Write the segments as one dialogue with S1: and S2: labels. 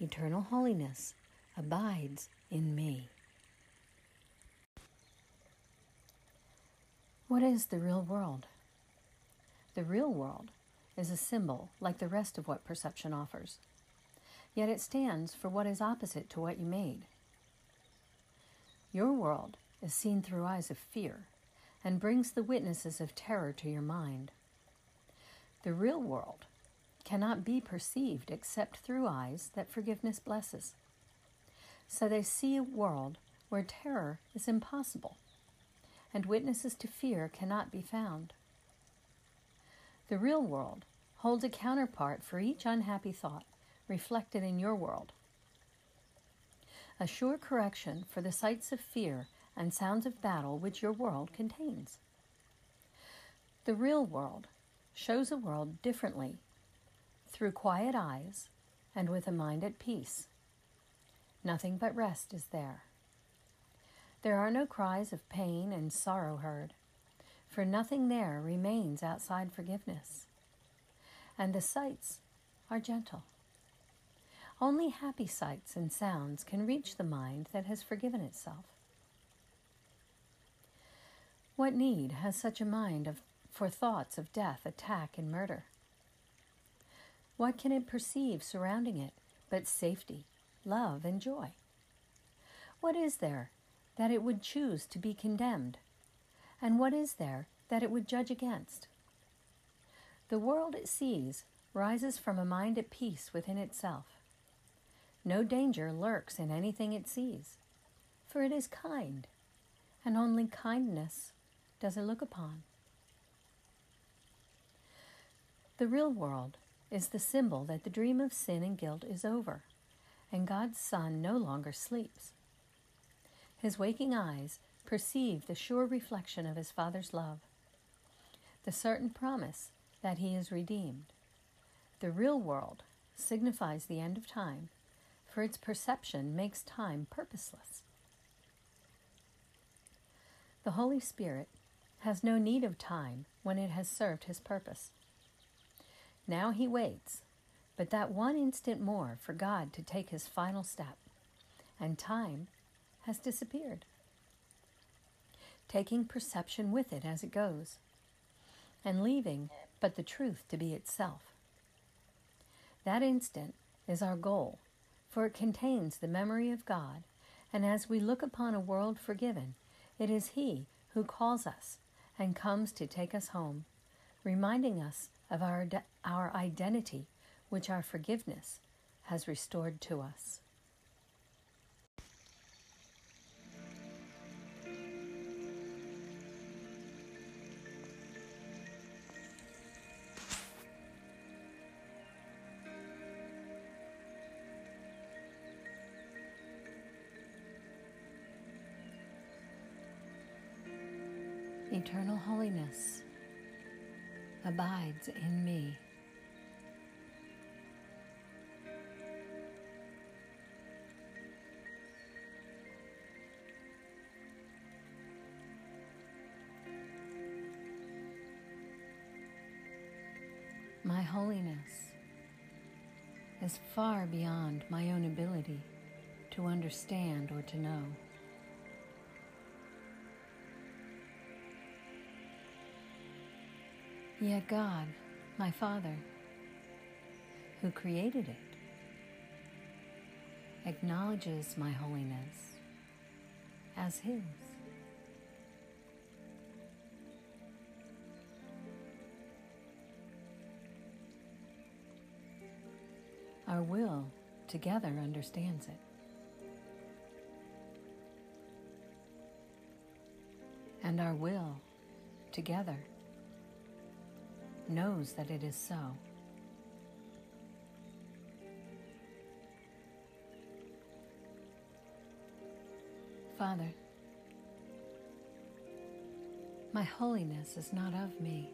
S1: eternal holiness abides in me. What is the real world? The real world is a symbol like the rest of what perception offers, yet it stands for what is opposite to what you made. Your world is seen through eyes of fear and brings the witnesses of terror to your mind. The real world cannot be perceived except through eyes that forgiveness blesses. So they see a world where terror is impossible, and witnesses to fear cannot be found. The real world holds a counterpart for each unhappy thought reflected in your world. A sure correction for the sights of fear and sounds of battle which your world contains. The real world shows a world differently through quiet eyes and with a mind at peace. Nothing but rest is there. There are no cries of pain and sorrow heard, for nothing there remains outside forgiveness. And the sights are gentle. Only happy sights and sounds can reach the mind that has forgiven itself. What need has such a mind of, for thoughts of death, attack, and murder? What can it perceive surrounding it but safety, love, and joy? What is there that it would choose to be condemned? And what is there that it would judge against? The world it sees rises from a mind at peace within itself. No danger lurks in anything it sees, for it is kind, and only kindness does it look upon. The real world is the symbol that the dream of sin and guilt is over, and God's Son no longer sleeps. His waking eyes perceive the sure reflection of his Father's love, the certain promise that he is redeemed. The real world signifies the end of time, for its perception makes time purposeless. The Holy Spirit has no need of time when it has served his purpose. Now he waits, but that one instant more for God to take his final step, and time has disappeared, taking perception with it as it goes, and leaving but the truth to be itself. That instant is our goal, for it contains the memory of God, and as we look upon a world forgiven, it is He who calls us and comes to take us home, reminding us of our, our identity, which our forgiveness has restored to us. My holiness is far beyond my own ability to understand or to know. Yet God, my Father, who created it, acknowledges my holiness as His. Our will together understands it. And our will together knows that it is so. Father, my holiness is not of me.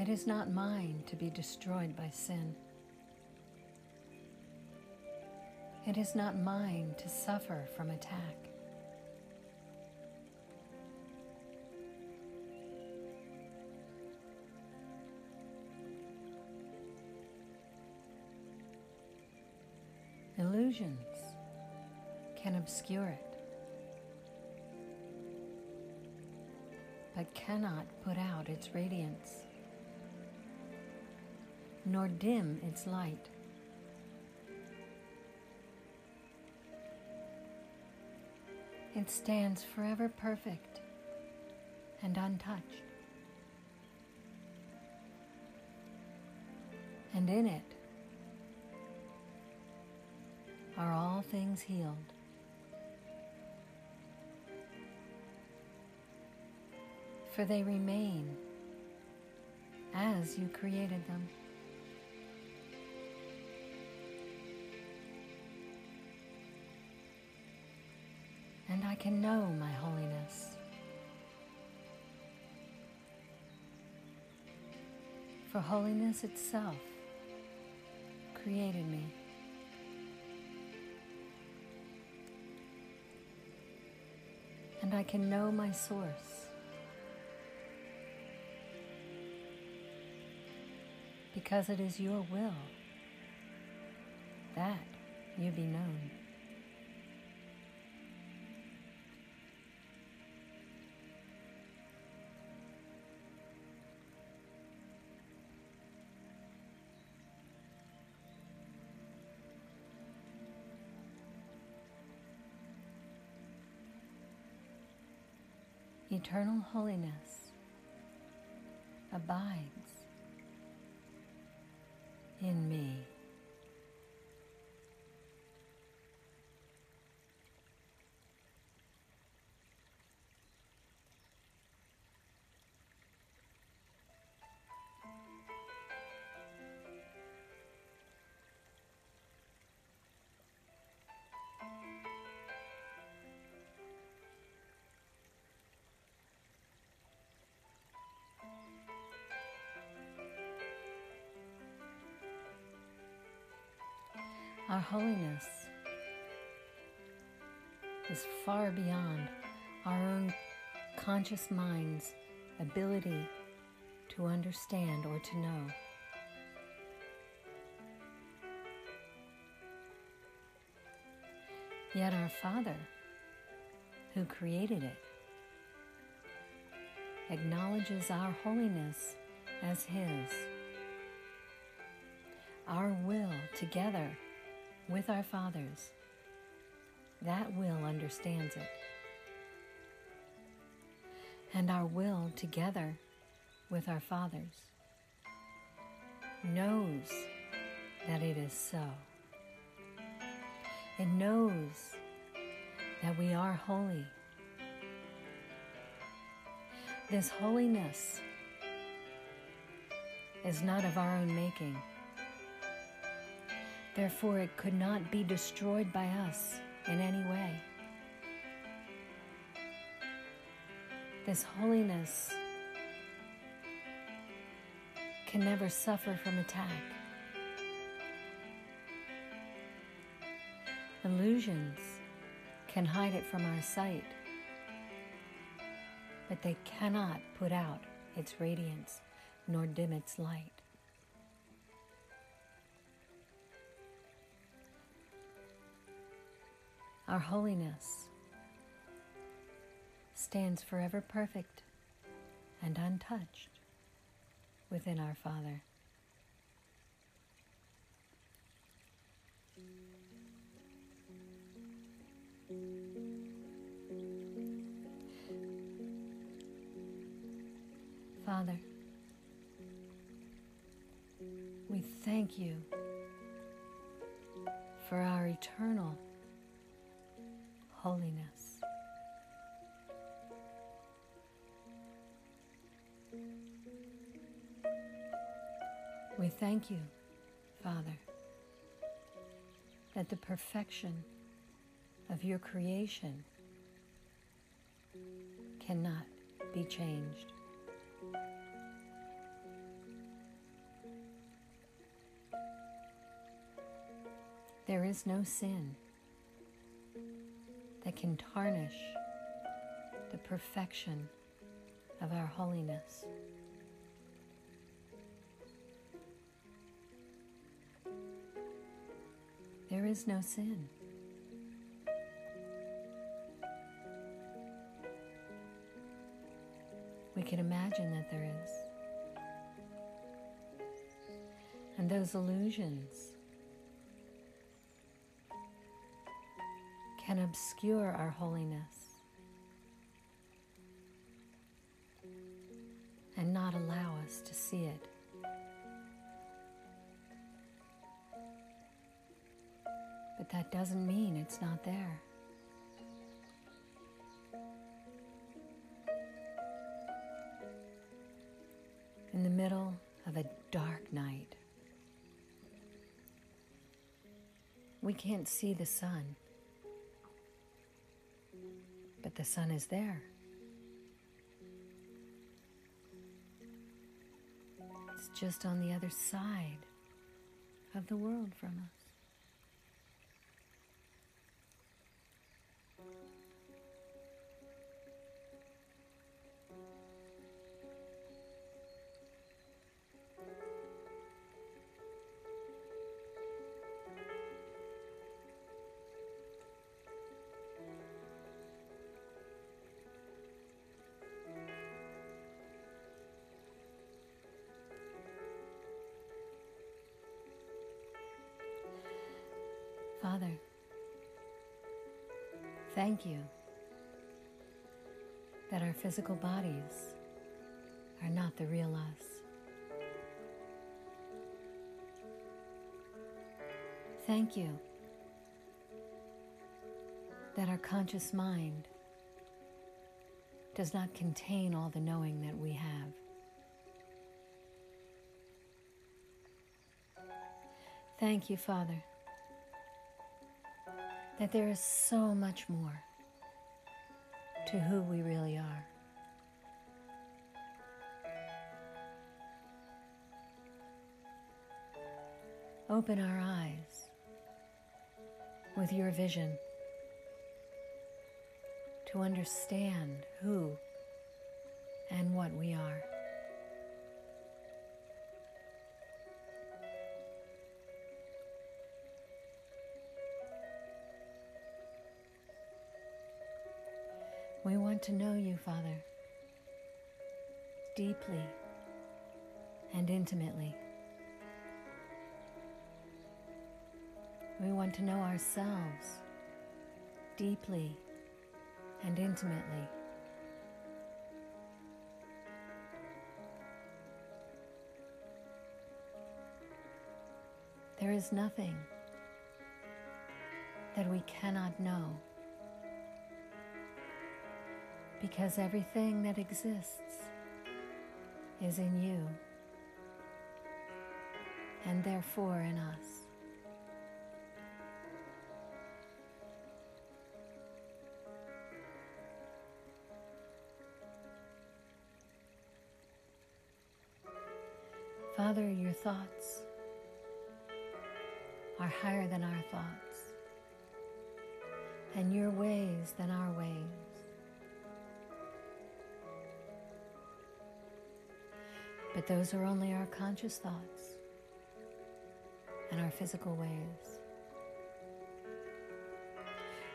S1: It is not mine to be destroyed by sin. It is not mine to suffer from attack. Illusions can obscure it, but cannot put out its radiance, nor dim its light. It stands forever perfect and untouched. And in it are all things healed. For they remain as you created them. And I can know my holiness. For holiness itself created me. and I can know my source. Because it is your will that you be known. Eternal holiness abides in me. Our holiness is far beyond our own conscious mind's ability to understand or to know. Yet our Father, who created it, acknowledges our holiness as His. Our will together with our fathers. That will understands it. And our will together with our fathers knows that it is so. It knows that we are holy. This holiness is not of our own making. Therefore, it could not be destroyed by us in any way. This holiness can never suffer from attack. Illusions can hide it from our sight, but they cannot put out its radiance nor dim its light. Our holiness stands forever perfect and untouched within our Father. Father, we thank you for our eternal holiness. We thank you, Father, that the perfection of your creation cannot be changed. There is no sin that can tarnish the perfection of our holiness. There is no sin. We can imagine that there is. And those illusions can obscure our holiness and not allow us to see it. But that doesn't mean it's not there. In the middle of a dark night, we can't see the sun but the sun is there. It's just on the other side of the world from us. Thank you that our physical bodies are not the real us. Thank you that our conscious mind does not contain all the knowing that we have. Thank you, Father, that there is so much more to who we really are. Open our eyes with your vision to understand who and what we are. Want to know you, Father, deeply and intimately. We want to know ourselves deeply and intimately. There is nothing that we cannot know because everything that exists is in you and therefore in us. Father, your thoughts are higher than our thoughts, and your ways than our ways. But those are only our conscious thoughts and our physical ways.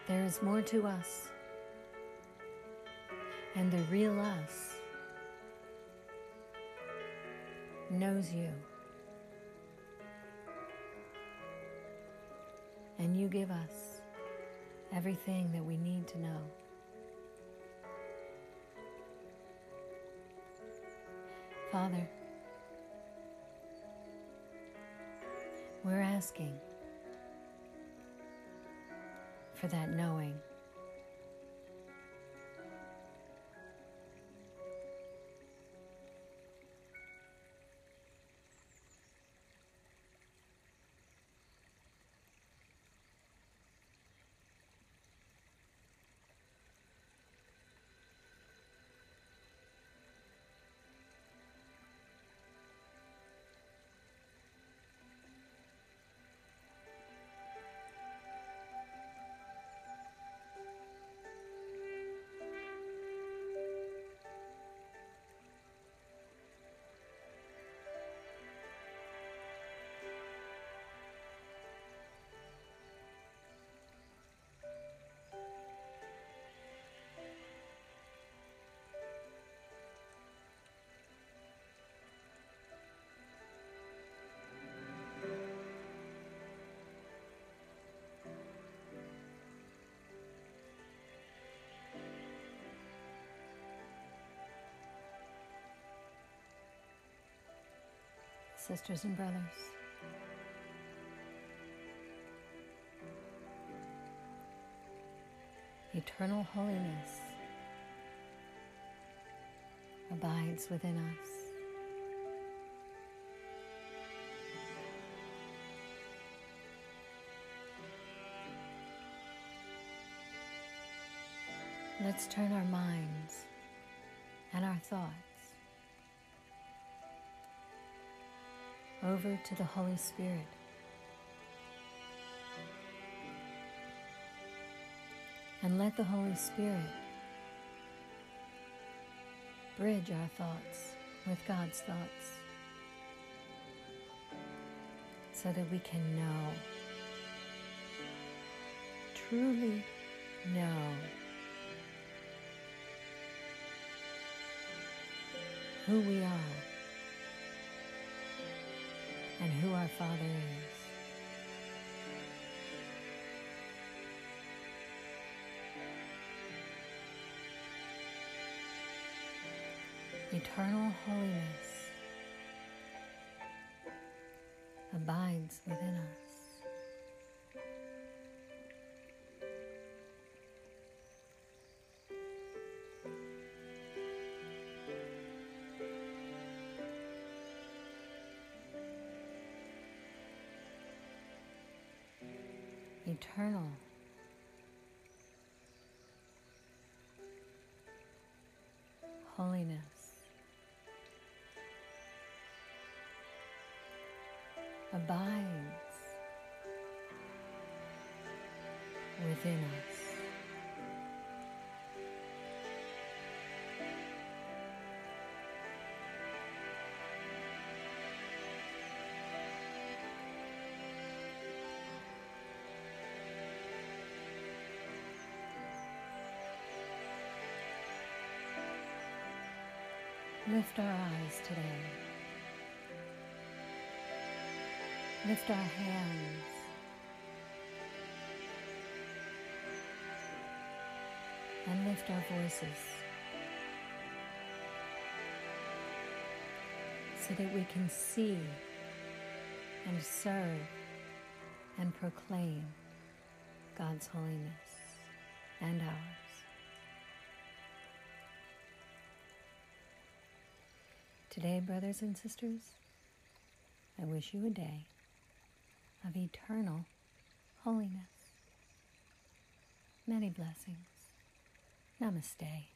S1: There is more to us, and the real us knows you. And you give us everything that we need to know. Father, we're asking for that knowing. Sisters and brothers. Eternal holiness abides within us. Let's turn our minds and our thoughts over to the Holy Spirit. And let the Holy Spirit bridge our thoughts with God's thoughts so that we can know, truly know who we are and who our Father is. Eternal holiness abides within us. Eternal. Holiness. abides within us. Lift our eyes today. Lift our hands. And lift our voices so that we can see and serve and proclaim God's holiness and ours. Today, brothers and sisters, I wish you a day of eternal holiness. Many blessings. Namaste.